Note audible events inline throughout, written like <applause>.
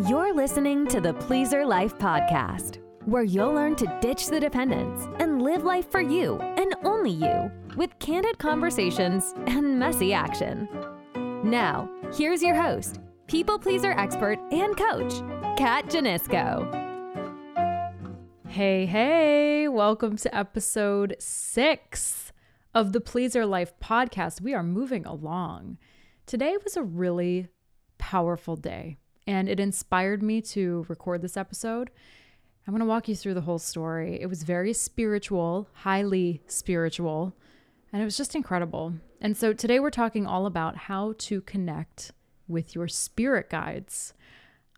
You're listening to the Pleaser Life Podcast, where you'll learn to ditch the dependence and live life for you and only you with candid conversations and messy action. Now, here's your host, people pleaser expert and coach, Kat Janisco. Hey, hey, welcome to episode six of the Pleaser Life podcast. We are moving along. Today was a really powerful day and it inspired me to record this episode. I'm going to walk you through the whole story. It was very spiritual, highly spiritual, and it was just incredible. And so today we're talking all about how to connect with your spirit guides.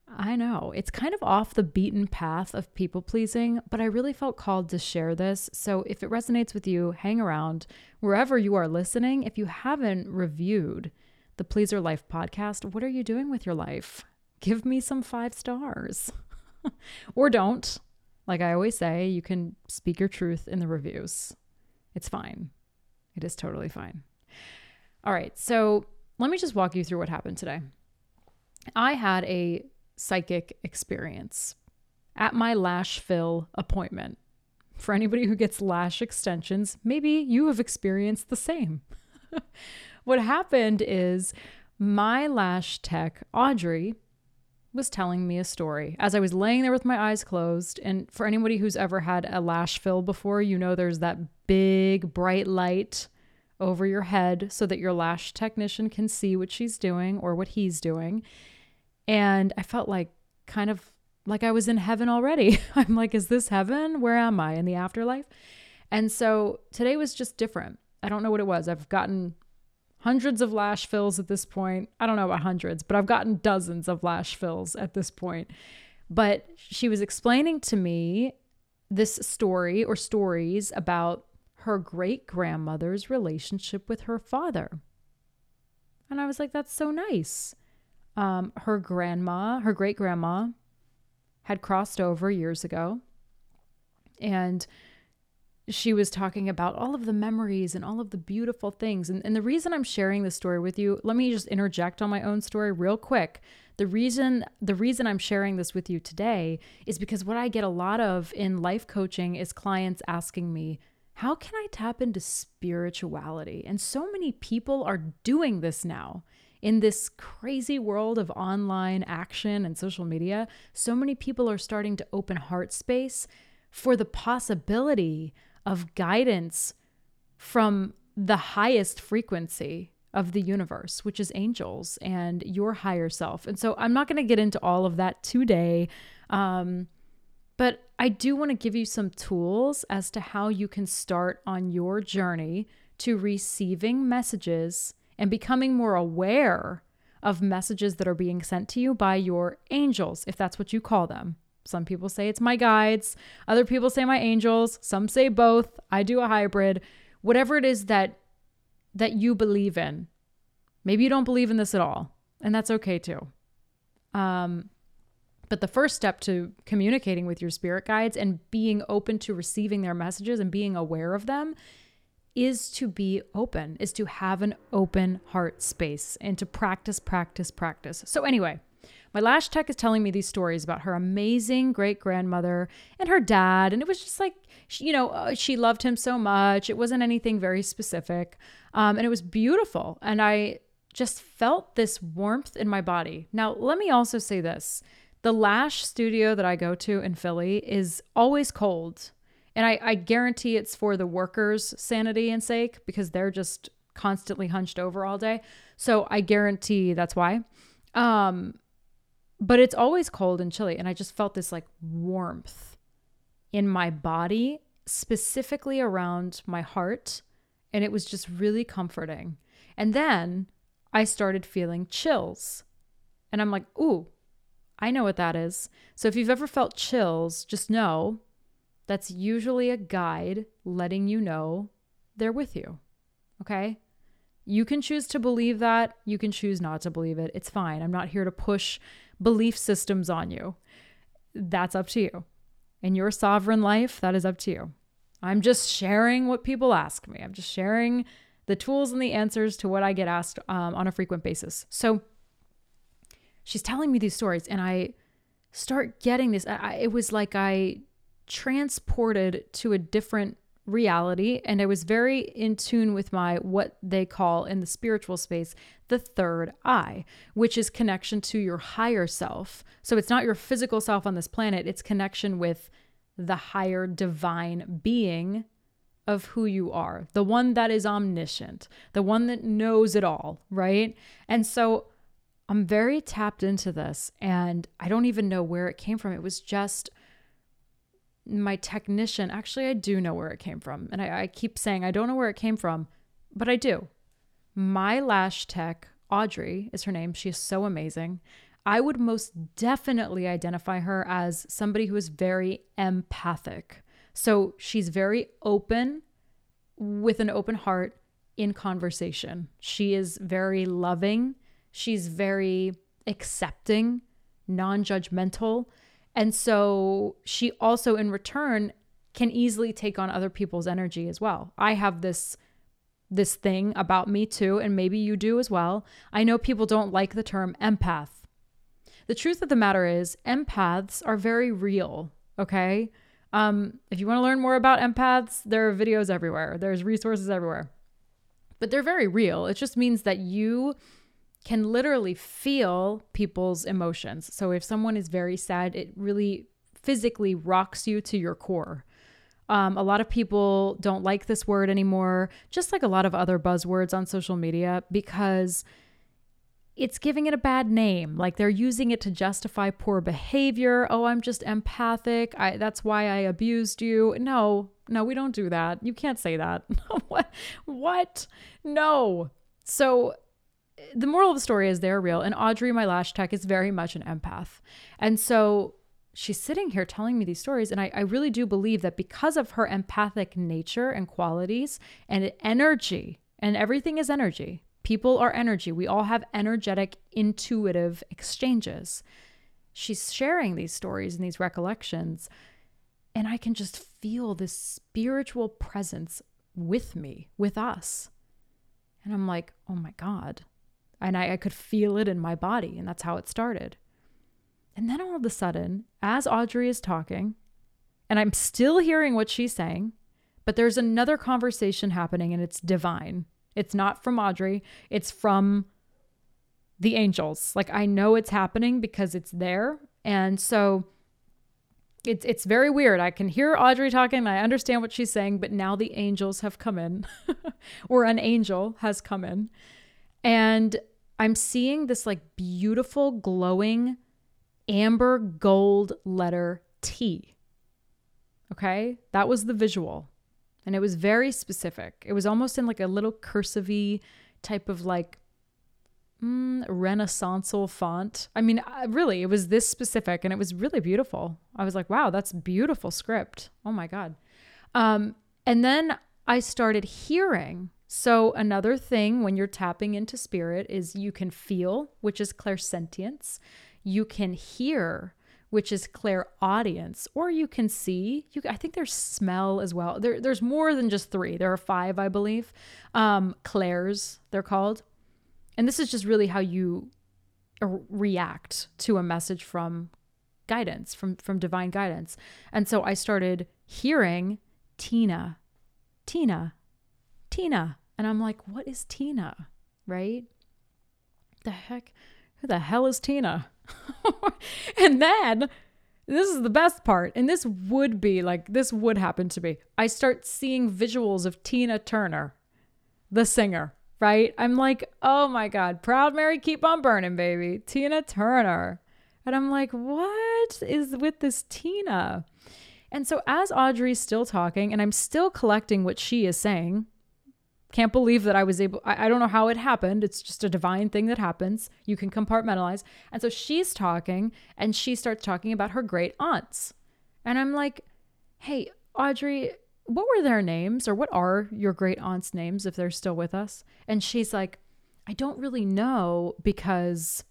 I know it's kind of off the beaten path of people pleasing, but I really felt called to share this. So if it resonates with you, hang around wherever you are listening. If you haven't reviewed the Pleaser Life podcast, what are you doing with your life? Give me some five stars. <laughs> or don't. Like I always say, you can speak your truth in the reviews. It's fine. It is totally fine. All right. So let me just walk you through what happened today. I had a psychic experience at my lash fill appointment. For anybody who gets lash extensions, maybe you have experienced the same. <laughs> what happened is my lash tech, Audrey, was telling me a story as I was laying there with my eyes closed. And for anybody who's ever had a lash fill before, you know there's that big bright light over your head so that your lash technician can see what she's doing or what he's doing. And I felt like kind of like I was in heaven already. <laughs> I'm like, is this heaven? Where am I in the afterlife? And so today was just different. I don't know what it was. I've gotten hundreds of lash fills at this point. I don't know about hundreds, but I've gotten dozens of lash fills at this point. But she was explaining to me this story or stories about her great grandmother's relationship with her father. And I was like, that's so nice. Um, her grandma, her great grandma, had crossed over years ago. And she was talking about all of the memories and all of the beautiful things. And, and the reason I'm sharing this story with you, let me just interject on my own story real quick. The reason the reason I'm sharing this with you today is because what I get a lot of in life coaching is clients asking me, how can I tap into spirituality? And so many people are doing this now. In this crazy world of online action and social media, so many people are starting to open heart space for the possibility of guidance from the highest frequency of the universe, which is angels and your higher self. And so I'm not going to get into all of that today. Um, but I do want to give you some tools as to how you can start on your journey to receiving messages and becoming more aware of messages that are being sent to you by your angels, if that's what you call them. Some people say it's my guides, other people say my angels, some say both. I do a hybrid. Whatever it is that that you believe in. Maybe you don't believe in this at all, and that's okay too. Um but the first step to communicating with your spirit guides and being open to receiving their messages and being aware of them is to be open, is to have an open heart space and to practice, practice, practice. So, anyway, my lash tech is telling me these stories about her amazing great grandmother and her dad. And it was just like, you know, uh, she loved him so much. It wasn't anything very specific. Um, and it was beautiful. And I just felt this warmth in my body. Now, let me also say this the lash studio that I go to in Philly is always cold. And I, I guarantee it's for the workers' sanity and sake because they're just constantly hunched over all day. So I guarantee that's why. Um, but it's always cold and chilly. And I just felt this like warmth in my body, specifically around my heart. And it was just really comforting. And then I started feeling chills. And I'm like, ooh, I know what that is. So if you've ever felt chills, just know that's usually a guide letting you know they're with you. Okay? You can choose to believe that. You can choose not to believe it. It's fine. I'm not here to push belief systems on you. That's up to you. In your sovereign life, that is up to you. I'm just sharing what people ask me. I'm just sharing the tools and the answers to what I get asked um, on a frequent basis. So she's telling me these stories, and I start getting this. I, it was like I transported to a different reality and I was very in tune with my what they call in the spiritual space the third eye, which is connection to your higher self. So it's not your physical self on this planet, it's connection with the higher divine being of who you are, the one that is omniscient, the one that knows it all, right? And so I'm very tapped into this and I don't even know where it came from. It was just my technician. Actually, I do know where it came from. And I, I keep saying I don't know where it came from, but I do. My lash tech, Audrey is her name. She is so amazing. I would most definitely identify her as somebody who is very empathic. So she's very open with an open heart in conversation. She is very loving. She's very accepting, non judgmental. And so she also, in return, can easily take on other people's energy as well. I have this this thing about me too and maybe you do as well. I know people don't like the term empath. The truth of the matter is empaths are very real, okay? Um, if you want to learn more about empaths, there are videos everywhere. There's resources everywhere. But they're very real. It just means that you can literally feel people's emotions. So if someone is very sad, it really physically rocks you to your core. Um, a lot of people don't like this word anymore, just like a lot of other buzzwords on social media, because it's giving it a bad name. Like they're using it to justify poor behavior. Oh, I'm just empathic. I, that's why I abused you. No, no, we don't do that. You can't say that. <laughs> what? What? No. So the moral of the story is they're real. And Audrey, my lash tech, is very much an empath. And so she's sitting here telling me these stories. And I, I really do believe that because of her empathic nature and qualities and energy, and everything is energy, People are energy. We all have energetic, intuitive exchanges. She's sharing these stories and these recollections, and I can just feel this spiritual presence with me, with us. And I'm like, oh my God. And I, I could feel it in my body, and that's how it started. And then all of a sudden, as Audrey is talking, and I'm still hearing what she's saying, but there's another conversation happening and it's divine. It's not from Audrey, it's from the angels. Like I know it's happening because it's there. And so it's it's very weird. I can hear Audrey talking, I understand what she's saying, but now the angels have come in <laughs> or an angel has come in. And I'm seeing this like beautiful glowing amber gold letter T. Okay? That was the visual and it was very specific. It was almost in like a little cursive type of like mm, renaissanceal font. I mean, really, it was this specific and it was really beautiful. I was like, wow, that's beautiful script. Oh my God. Um, and then I started hearing. So, another thing when you're tapping into spirit is you can feel, which is clairsentience. You can hear, which is clairaudience, or you can see. You, I think there's smell as well. There, there's more than just three. There are five, I believe. Um, clairs, they're called. And this is just really how you react to a message from guidance, from from divine guidance. And so I started hearing Tina, Tina, Tina, and I'm like, what is Tina, right? The heck, who the hell is Tina? <laughs> and then this is the best part, and this would be like, this would happen to me. I start seeing visuals of Tina Turner, the singer, right? I'm like, oh my God, Proud Mary, keep on burning, baby. Tina Turner. And I'm like, what is with this Tina? And so, as Audrey's still talking, and I'm still collecting what she is saying, can't believe that I was able, I, I, don't know how it happened. It's just a divine thing that happens. You can compartmentalize. And so she's talking and she starts talking about her great aunts. And I'm like, hey, Audrey, what were their names or what are your great aunts' names if they're still with us? And she's like, I don't really know because,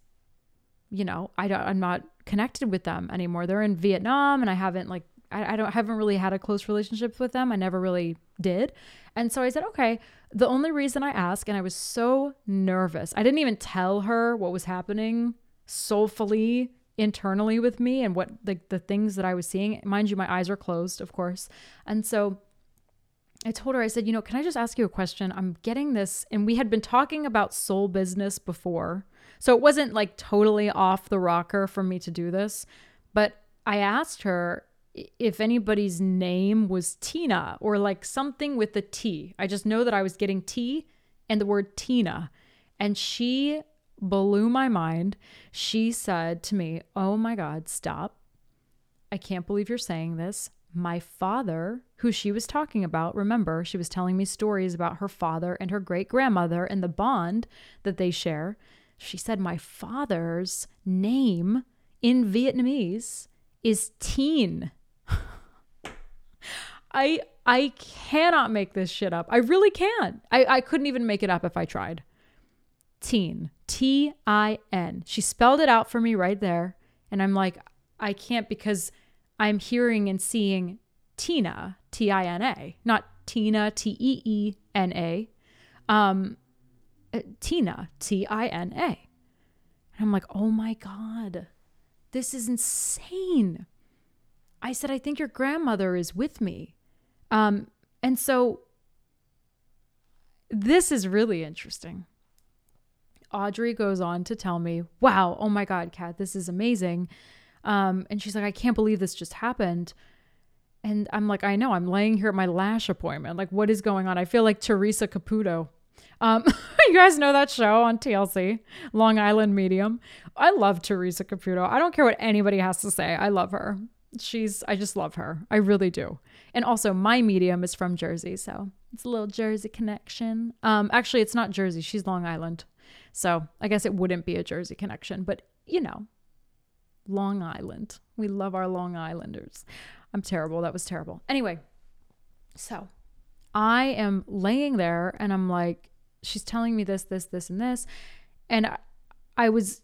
you know, I don't, I'm not connected with them anymore. They're in Vietnam and I haven't like I, I don't haven't really had a close relationship with them. I never really did. And so I said, okay, the only reason I ask, and I was so nervous, I didn't even tell her what was happening soulfully internally with me and what like the things that I was seeing. Mind you, my eyes are closed, of course. And so I told her, I said, you know, can I just ask you a question? I'm getting this, and we had been talking about soul business before. So it wasn't like totally off the rocker for me to do this. But I asked her if anybody's name was Tina or like something with the T. I just know that I was getting T and the word Tina. And she blew my mind. She said to me, Oh my God, stop. I can't believe you're saying this. My father, who she was talking about, remember, she was telling me stories about her father and her great grandmother and the bond that they share. She said, My father's name in Vietnamese is Teen. I I cannot make this shit up. I really can't. I, I couldn't even make it up if I tried. Teen. T I N. She spelled it out for me right there. And I'm like, I can't because I'm hearing and seeing Tina, T I N A, not Tina, T E E N A. Um, uh, Tina, T I N A. And I'm like, oh my God, this is insane. I said, I think your grandmother is with me. Um, and so this is really interesting. Audrey goes on to tell me, wow, oh my God, Kat, this is amazing. Um, and she's like, I can't believe this just happened. And I'm like, I know, I'm laying here at my lash appointment. Like, what is going on? I feel like Teresa Caputo. Um, <laughs> you guys know that show on TLC, Long Island Medium. I love Teresa Caputo. I don't care what anybody has to say. I love her. She's, I just love her. I really do. And also, my medium is from Jersey, so it's a little Jersey connection. Um, actually, it's not Jersey. She's Long Island. So I guess it wouldn't be a Jersey connection, but you know, Long Island. We love our Long Islanders. I'm terrible. That was terrible. Anyway, so I am laying there and I'm like, she's telling me this, this, this, and this. And I, I was,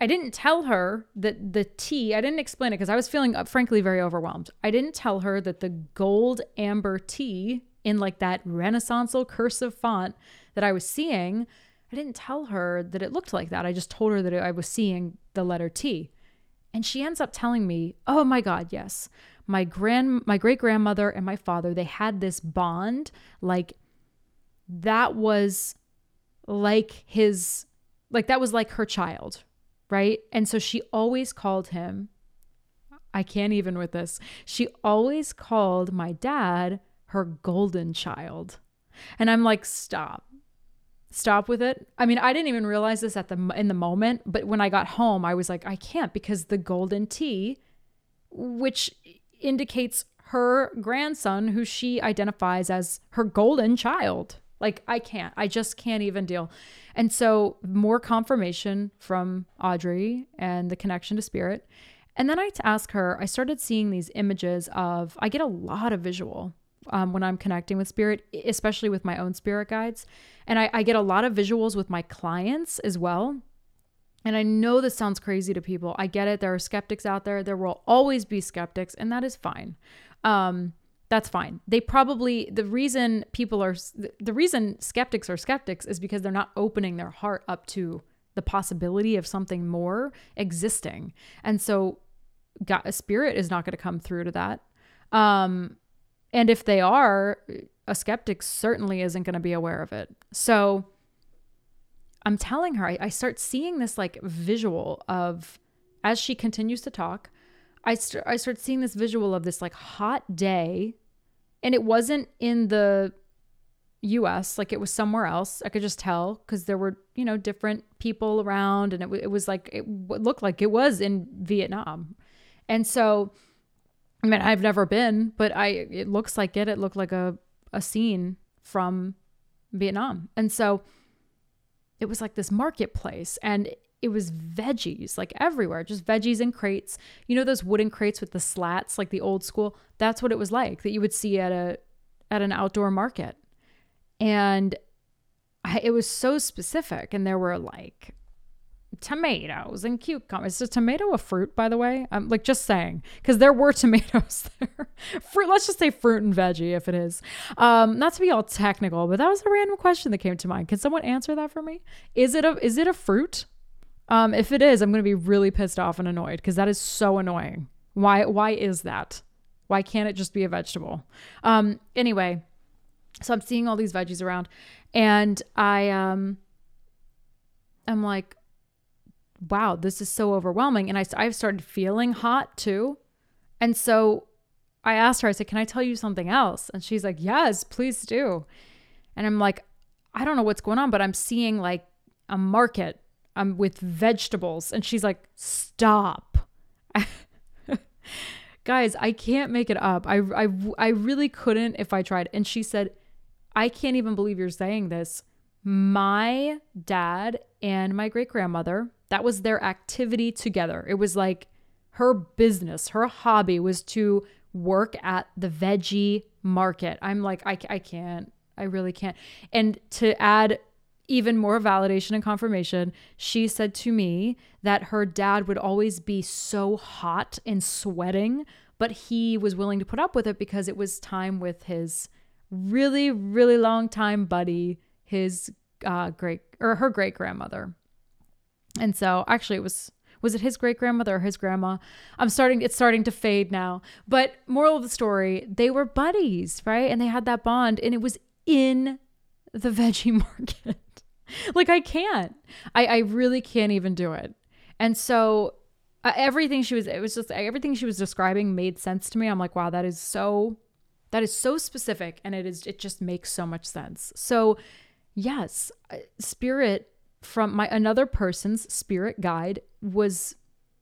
I didn't tell her that the T, I didn't explain it because I was feeling, uh, frankly, very overwhelmed. I didn't tell her that the gold amber T in like that renaissanceal cursive font that I was seeing I didn't tell her that it looked like that. I just told her that I was seeing the letter T. And she ends up telling me, "Oh my god, yes. My grand my great grandmother and my father, they had this bond like that was like his like that was like her child, right? And so she always called him I can't even with this. She always called my dad her golden child. And I'm like, "Stop stop with it. I mean, I didn't even realize this at the in the moment, but when I got home, I was like, I can't because the golden T, which indicates her grandson, who she identifies as her golden child. Like, I can't. I just can't even deal. And so, more confirmation from Audrey and the connection to spirit. And then I to ask her, I started seeing these images of, I get a lot of visual um, when I'm connecting with spirit, especially with my own spirit guides. And I, I get a lot of visuals with my clients as well. And I know this sounds crazy to people. I get it. There are skeptics out there. There will always be skeptics, and that is fine. Um, that's fine. They probably, the reason people are, the reason skeptics are skeptics is because they're not opening their heart up to the possibility of something more existing. And so, God, a spirit is not going to come through to that. Um, and if they are, a skeptic certainly isn't going to be aware of it. So I'm telling her, I, I start seeing this like visual of, as she continues to talk, I, st- I start seeing this visual of this like hot day. And it wasn't in the US, like it was somewhere else. I could just tell because there were, you know, different people around and it, it was like, it looked like it was in Vietnam. And so, I mean, I've never been, but I it looks like it. It looked like a a scene from Vietnam. And so it was like this marketplace and it was veggies like everywhere, just veggies in crates. You know those wooden crates with the slats like the old school? That's what it was like that you would see at a at an outdoor market. And I, it was so specific and there were like tomatoes and cucumbers. Is a tomato a fruit, by the way? I'm like just saying, because there were <laughs> tomatoes there. fruit, let's just say fruit and veggie if it is. Um, not to be all technical, but that was a random question that came to mind. Can someone answer that for me? Is it a is it a fruit? Um, if it is, I'm going to be really pissed off and annoyed because that is so annoying. Why? Why is that? Why can't it just be a vegetable? Um, anyway, so I'm seeing all these veggies around, and I um, I'm like, wow, this is so overwhelming, and I I've started feeling hot too, and so I asked her, I said, can I tell you something else? And she's like, yes, please do. And I'm like, I don't know what's going on, but I'm seeing like a market um, with vegetables. And she's like, stop. <laughs> Guys, I can't make it up. I, I, I really couldn't if I tried. And she said, I can't even believe you're saying this. My dad and my great grandmother, that was their activity together. It was like her business, her hobby was to work at the veggie market. I'm like, I, I can't. I really can't. And to add even more validation and confirmation, she said to me that her dad would always be so hot and sweating, but he was willing to put up with it because it was time with his really, really long time buddy, his uh, great or her great grandmother. And so actually, it was was it his great grandmother or his grandma? I'm starting, it's starting to fade now. But moral of the story, they were buddies, right? And they had that bond, and it was in the veggie <laughs> market. <laughs> like, I can't. I, I really can't even do it. And so uh, everything she was, it was just everything she was describing made sense to me. I'm like, wow, that is so, that is so specific. And it is, it just makes so much sense. So, yes, uh, spirit from my another person's spirit guide was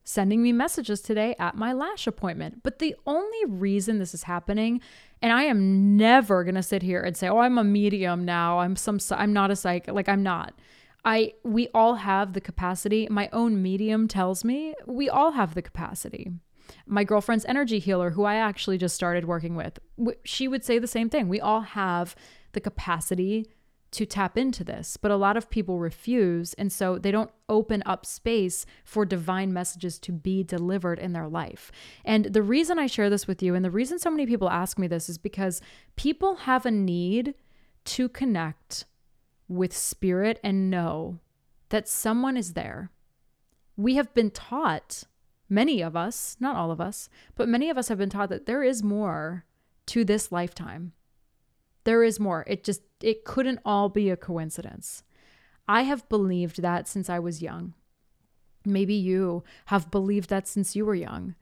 sending me messages today at my lash appointment. But the only reason this is happening, and I am never going to sit here and say, "Oh, I'm a medium now. I'm some I'm not a psych." Like I'm not. I we all have the capacity. My own medium tells me we all have the capacity. My girlfriend's energy healer, who I actually just started working with, she would say the same thing. We all have the capacity to tap into this, but a lot of people refuse. And so they don't open up space for divine messages to be delivered in their life. And the reason I share this with you, and the reason so many people ask me this, is because people have a need to connect with spirit and know that someone is there. We have been taught, many of us, not all of us, but many of us have been taught that there is more to this lifetime there is more. It just, it couldn't all be a coincidence. I have believed that since I was young. Maybe you have believed that since you were young.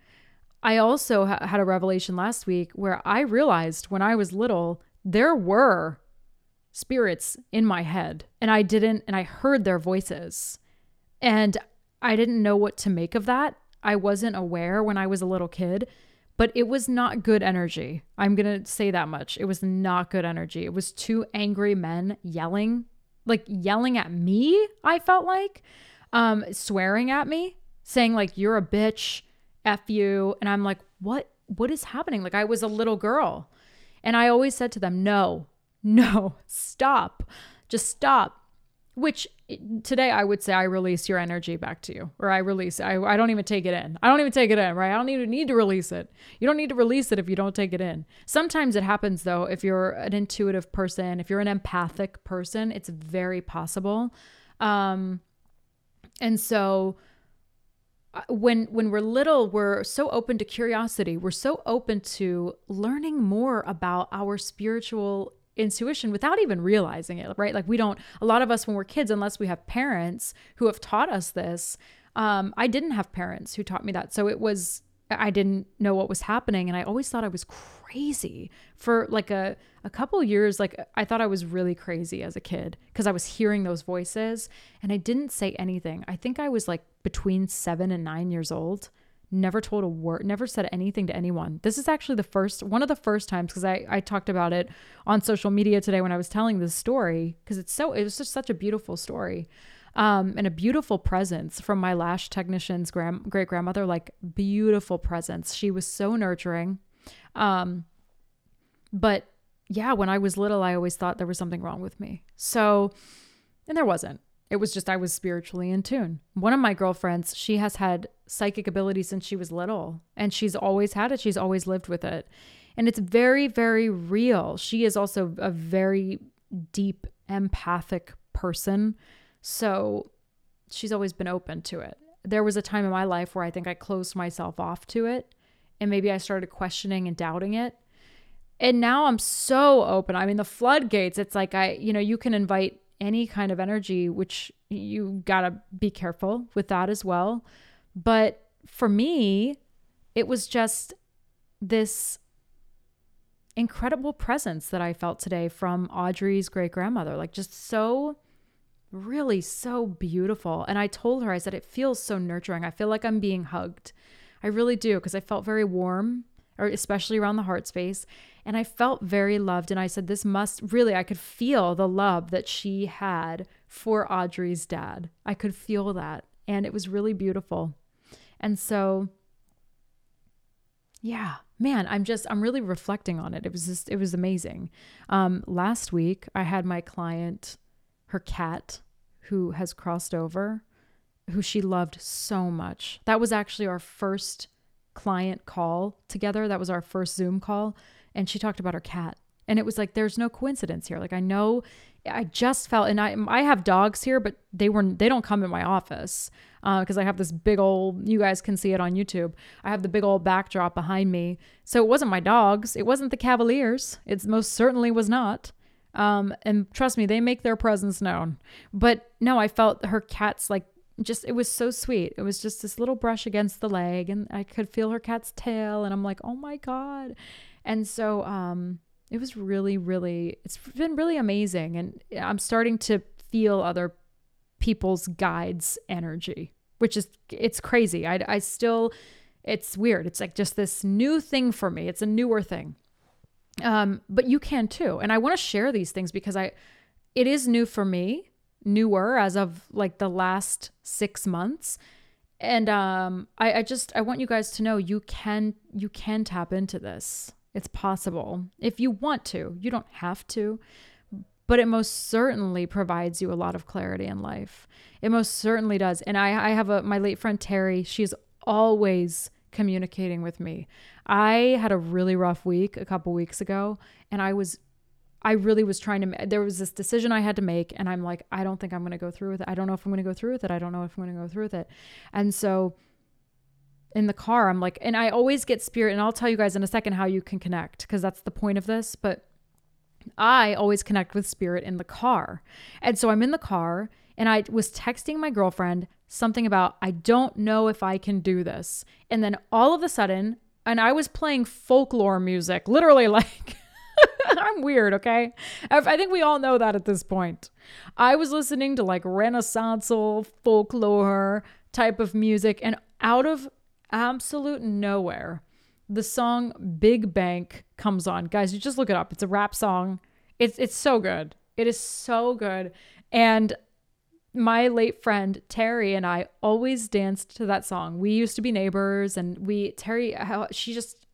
I also ha- had a revelation last week where I realized when I was little, there were spirits in my head and I didn't, and I heard their voices. And I didn't know what to make of that. I wasn't aware when I was a little kid but it was not good energy. I'm going to say that much. It was not good energy. It was two angry men yelling, like yelling at me, I felt like, um, swearing at me, saying, like, you're a bitch, F you. And I'm like, what? What is happening? Like, I was a little girl. And I always said to them, no, <laughs> no, stop. Just stop which today I would say I release your energy back to you, or I release. I, I don't even take it in. I don't even take it in, right? I don't even need to release it. You don't need to release it if you don't take it in. Sometimes it happens though. If you're an intuitive person, if you're an empathic person, it's very possible. Um, and so uh, when when we're little we're so open to curiosity we're so open to learning more about our spiritual intuition without even realizing it, right? Like we don't, a lot of us when we're kids, unless we have parents who have taught us this, um, I didn't have parents who taught me that. So it was, I didn't know what was happening. And I always thought I was crazy for like a, a couple years. Like I thought I was really crazy as a kid because I was hearing those voices and I didn't say anything. I think I was like between seven and nine years old never told a word, never said anything to anyone. This is actually the first, one of the first times, because I, I talked about it on social media today when I was telling this story, because it's so, it was just such a beautiful story. Um, and a beautiful presence from my lash technician's grand, great grandmother, like beautiful presence. She was so nurturing. Um, but yeah, when I was little, I always thought there was something wrong with me. So, and there wasn't. It was just I was spiritually in tune. One of my girlfriends, she has had psychic ability since she was little, and she's always had it. She's always lived with it. And it's very, very real. She is also a very deep empathic person. So she's always been open to it. There was a time in my life where I think I closed myself off to it and maybe I started questioning and doubting it. And now I'm so open. I mean, the floodgates, it's like I, you know, you can invite any kind of energy, which you got to be careful with that as well. But for me, it was just this incredible presence that I felt today from Audrey's great grandmother. Like, just so, really so beautiful. And I told her, I said, it feels so nurturing. I feel like I'm being hugged. I really do, because I felt very warm, or especially around the heart space. And I felt very loved. And I said, this must really, I could feel the love that she had for Audrey's dad. I could feel that. And it was really beautiful. And so, yeah, man, I'm just, I'm really reflecting on it. It was just, it was amazing. Um, last week, I had my client, her cat, who has crossed over, who she loved so much. That was actually our first client call together. That was our first Zoom call. And she talked about her cat. And it was like, there's no coincidence here. Like, I know I just felt, and I I have dogs here, but they were they don't come in my office because uh, I have this big old. You guys can see it on YouTube. I have the big old backdrop behind me, so it wasn't my dogs. It wasn't the Cavaliers. It most certainly was not. Um, and trust me, they make their presence known. But no, I felt her cat's like just it was so sweet. It was just this little brush against the leg, and I could feel her cat's tail, and I'm like, oh my god. And so um it was really, really, it's been really amazing. And I'm starting to feel other people's guides' energy, which is, it's crazy. I, I still, it's weird. It's like just this new thing for me. It's a newer thing. Um, but you can too. And I want to share these things because I, it is new for me, newer as of like the last six months. And um, I, I just, I want you guys to know you can, you can tap into this. It's possible if you want to. You don't have to, but it most certainly provides you a lot of clarity in life. It most certainly does. And I, I have a my late friend Terry. She's always communicating with me. I had a really rough week a couple weeks ago, and I was I really was trying to there was this decision I had to make and I'm like I don't think I'm going to go through with it. I don't know if I'm going to go through with it. I don't know if I'm going to go through with it. And so in the car, I'm like, and I always get spirit, and I'll tell you guys in a second how you can connect because that's the point of this. But I always connect with spirit in the car. And so I'm in the car and I was texting my girlfriend something about, I don't know if I can do this. And then all of a sudden, and I was playing folklore music, literally <laughs> like. <laughs> I'm weird, okay? I think we all know that at this point. I was listening to like renaissanceal folklore type of music, and out of absolute nowhere, the song Big Bank comes on. Guys, you just look it up. It's a rap song. It's it's so good. It is so good. And my late friend Terry and I always danced to that song. We used to be neighbors and we Terry she just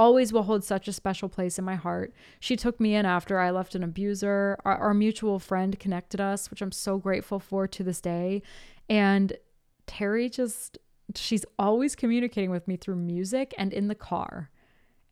always will hold such a special place in my heart. She took me in after I left an abuser. Our, our mutual friend connected us, which I'm so grateful for to this day. And Terry just she's always communicating with me through music and in the car.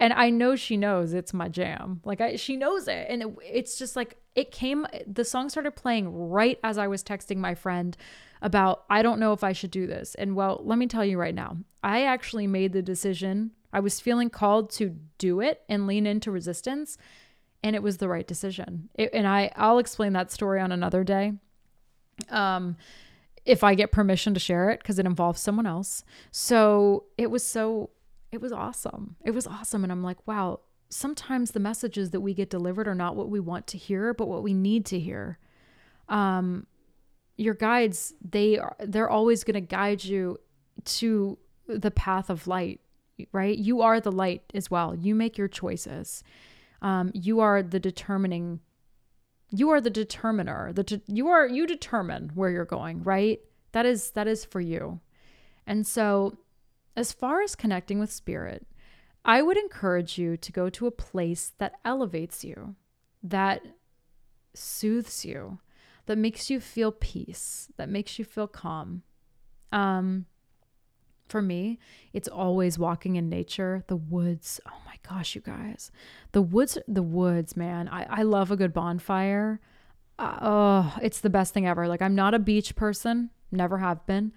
And I know she knows it's my jam. Like I she knows it and it, it's just like it came the song started playing right as I was texting my friend about I don't know if I should do this. And well, let me tell you right now. I actually made the decision. I was feeling called to do it and lean into resistance and it was the right decision. It, and I I'll explain that story on another day. Um if I get permission to share it because it involves someone else. So it was so, it was awesome. It was awesome. And I'm like, wow, sometimes the messages that we get delivered are not what we want to hear, but what we need to hear. Um, your guides, they are, they're always going to guide you to the path of light, right? You are the light as well. You make your choices. Um, you are the determining you are the determiner the de- you are you determine where you're going right that is that is for you and so as far as connecting with spirit i would encourage you to go to a place that elevates you that soothes you that makes you feel peace that makes you feel calm um for me, it's always walking in nature, the woods. Oh my gosh, you guys. The woods, the woods, man. I, I love a good bonfire. Uh, oh, it's the best thing ever. Like, I'm not a beach person. never have been.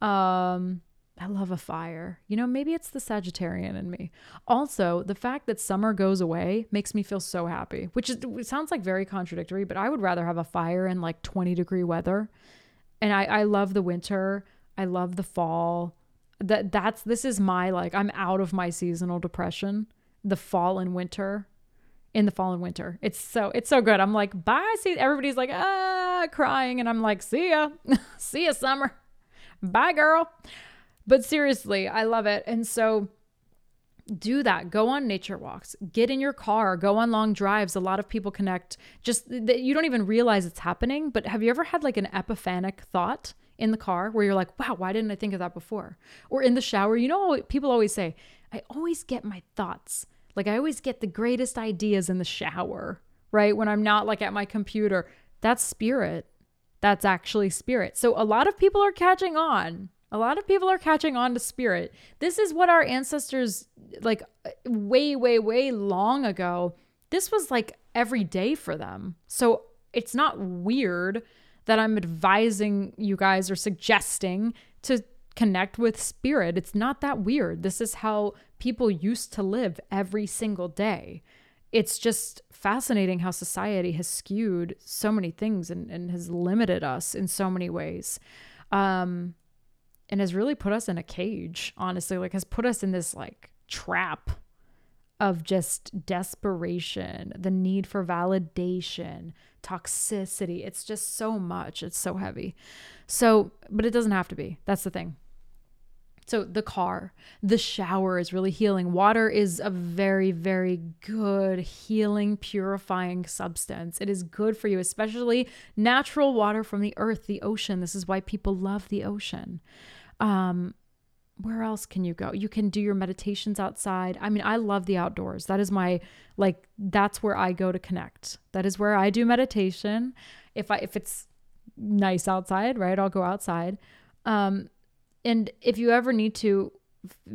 Um, I love a fire. You know, maybe it's the Sagittarian in me. Also, the fact that summer goes away makes me feel so happy, which is sounds like very contradictory, but I would rather have a fire in like 20 degree weather. And I, I love the winter. I love the fall. That that's this is my like I'm out of my seasonal depression. The fall and winter. In the fall and winter. It's so it's so good. I'm like, bye. See everybody's like, ah crying. And I'm like, see ya. <laughs> see ya, summer. Bye, girl. But seriously, I love it. And so do that. Go on nature walks. Get in your car. Go on long drives. A lot of people connect just that you don't even realize it's happening. But have you ever had like an epiphanic thought in the car where you're like, wow, why didn't I think of that before? Or in the shower, you know, people always say, I always get my thoughts. Like I always get the greatest ideas in the shower, right? When I'm not like at my computer. That's spirit. That's actually spirit. So a lot of people are catching on a lot of people are catching on to spirit. This is what our ancestors, like way, way, way long ago, this was like every day for them. So it's not weird that I'm advising you guys or suggesting to connect with spirit. It's not that weird. This is how people used to live every single day. It's just fascinating how society has skewed so many things and, and has limited us in so many ways. Um, and has really put us in a cage, honestly, like has put us in this like trap of just desperation, the need for validation, toxicity. It's just so much. It's so heavy. So, but it doesn't have to be. That's the thing. So, the car, the shower is really healing. Water is a very, very good healing, purifying substance. It is good for you, especially natural water from the earth, the ocean. This is why people love the ocean. Um, where else can you go? You can do your meditations outside. I mean, I love the outdoors. That is my like that's where I go to connect. That is where I do meditation. If I if it's nice outside, right? I'll go outside. Um and if you ever need to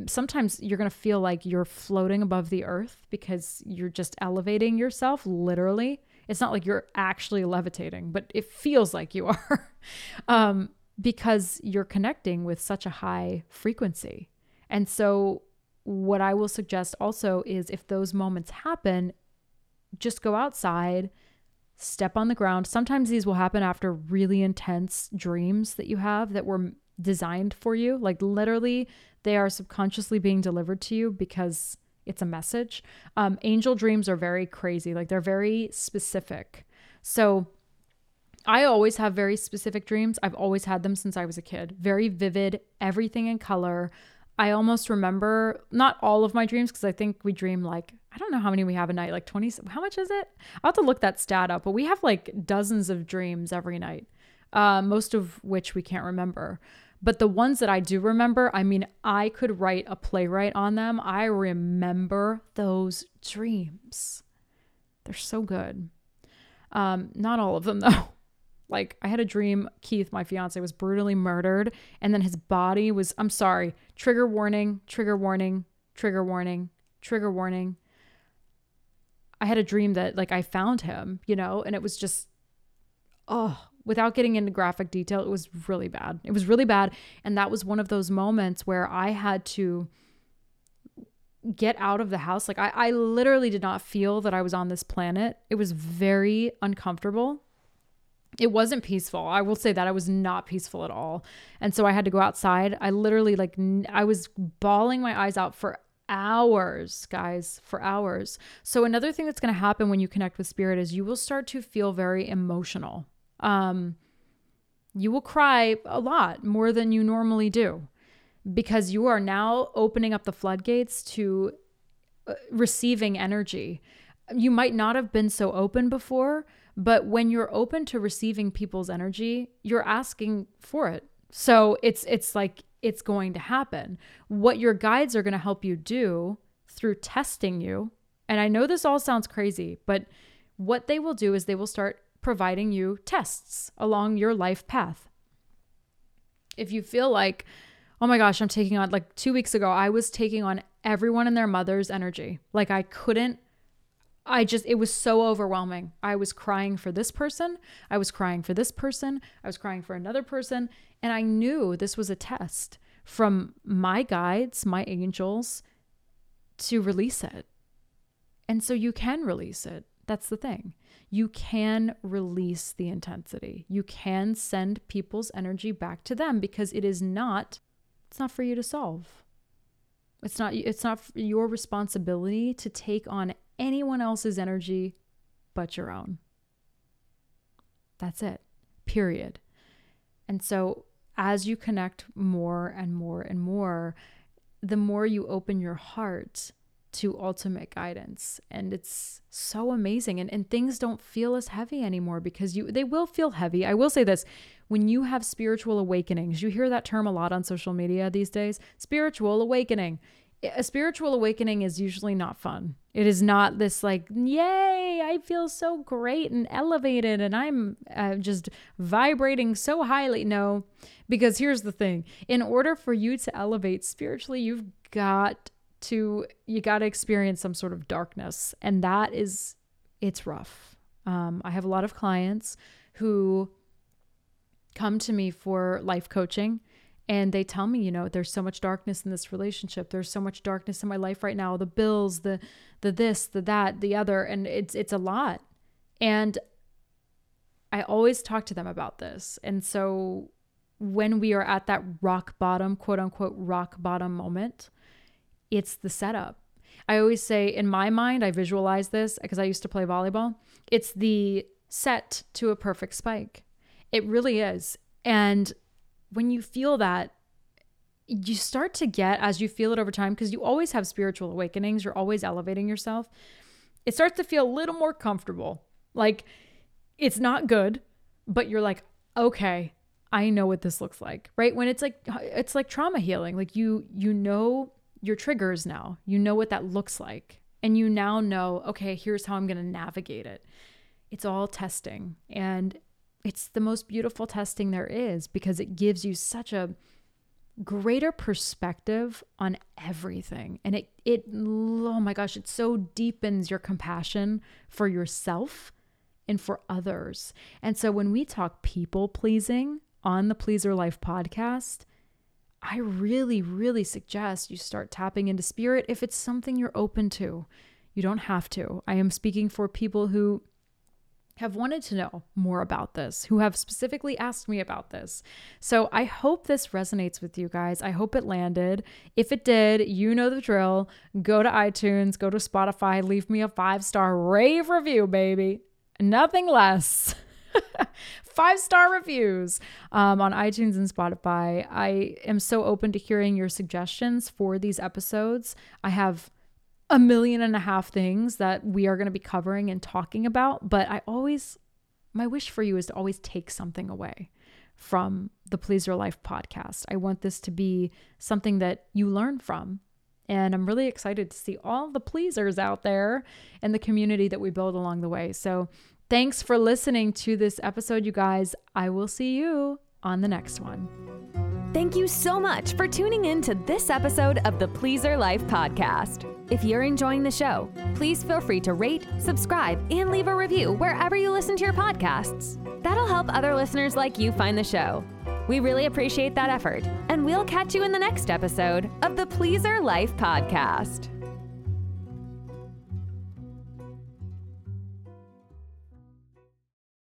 sometimes you're going to feel like you're floating above the earth because you're just elevating yourself literally. It's not like you're actually levitating, but it feels like you are. <laughs> um because you're connecting with such a high frequency. And so, what I will suggest also is if those moments happen, just go outside, step on the ground. Sometimes these will happen after really intense dreams that you have that were designed for you. Like, literally, they are subconsciously being delivered to you because it's a message. Um, angel dreams are very crazy, like, they're very specific. So, I always have very specific dreams. I've always had them since I was a kid. Very vivid, everything in color. I almost remember not all of my dreams because I think we dream like I don't know how many we have a night, like 20 how much is it? I'll have to look that stat up, but we have like dozens of dreams every night. Uh, most of which we can't remember. But the ones that I do remember, I mean, I could write a playwright on them. I remember those dreams. They're so good. Um, not all of them <laughs> though. Like I had a dream Keith, my fiance, was brutally murdered and then his body was I'm sorry, trigger warning, trigger warning, trigger warning, trigger warning. I had a dream that like I found him, you know, and it was just oh, without getting into graphic detail, it was really bad. It was really bad and that was one of those moments where I had to get out of the house. Like I, I literally did not feel that I was on this planet. It was very uncomfortable it wasn't peaceful. I will say that I was not peaceful at all. And so I had to go outside. I literally like I was bawling my eyes out for hours, guys, for hours. So another thing that's going to happen when you connect with spirit is you will start to feel very emotional. Um you will cry a lot more than you normally do because you are now opening up the floodgates to uh, receiving energy. You might not have been so open before, but when you're open to receiving people's energy, you're asking for it. So it's it's like it's going to happen. What your guides are going to help you do through testing you, and I know this all sounds crazy, but what they will do is they will start providing you tests along your life path. If you feel like, oh my gosh, I'm taking on, like two weeks ago, I was taking on everyone and their mother's energy. Like I couldn't I just, it was so overwhelming. I was crying for this person. I was crying for this person. I was crying for another person. And I knew this was a test from my guides, my angels, to release it. And so you can release it. That's the thing. You can release the intensity. You can send people's energy back to them because it is not it's not for you to solve. It's not it's not your responsibility to take on anyone else's energy but your own. That's it. Period. And so as you connect more and more and more, the more you open your heart to ultimate guidance and it's so amazing and, and things don't feel as heavy anymore because you they will feel heavy i will say this when you have spiritual awakenings you hear that term a lot on social media these days spiritual awakening a spiritual awakening is usually not fun. It is not this like yay i feel so great and elevated and i'm uh, just vibrating so highly. No because here's the thing. In order for you to elevate spiritually you've got to you got to experience some sort of darkness and that is it's rough. Um, i have a lot of clients who come to me for life coaching and they tell me you know there's so much darkness in this relationship there's so much darkness in my life right now the bills the the this the that the other and it's it's a lot and i always talk to them about this and so when we are at that rock bottom quote unquote rock bottom moment it's the setup. I always say, in my mind, I visualize this because I used to play volleyball. It's the set to a perfect spike. It really is. And when you feel that, you start to get, as you feel it over time, because you always have spiritual awakenings, you're always elevating yourself. It starts to feel a little more comfortable. Like it's not good, but you're like, okay, I know what this looks like, right? When it's like, it's like trauma healing. Like you, you know your triggers now. You know what that looks like. And you now know, okay, here's how I'm going to navigate it. It's all testing. And it's the most beautiful testing there is because it gives you such a greater perspective on everything. And it, it, oh my gosh, it so deepens your compassion for yourself and for others. And so when we talk people pleasing on the Pleaser Life podcast, I really, really suggest you start tapping into spirit if it's something you're open to. You don't have to. I am speaking for people who have wanted to know more about this, who have specifically asked me about this. So I hope this resonates with you guys. I hope it landed. If it did, you know the drill. Go to iTunes, go to Spotify, leave me a five star rave review, baby. Nothing less. <laughs> five star reviews um, on iTunes and Spotify. I am so open to hearing your suggestions for these episodes. I have a million and a half things that we are going to be covering and talking about, but I always, my wish for you is to always take something away from the Pleaser Life podcast. I want this to be something that you learn from. And I'm really excited to see all the pleasers out there and the community that we build along the way. So Thanks for listening to this episode, you guys. I will see you on the next one. Thank you so much for tuning in to this episode of the Pleaser Life podcast. If you're enjoying the show, please feel free to rate, subscribe, and leave a review wherever you listen to your podcasts. That'll help other listeners like you find the show. We really appreciate that effort, and we'll catch you in the next episode of the Pleaser Life podcast.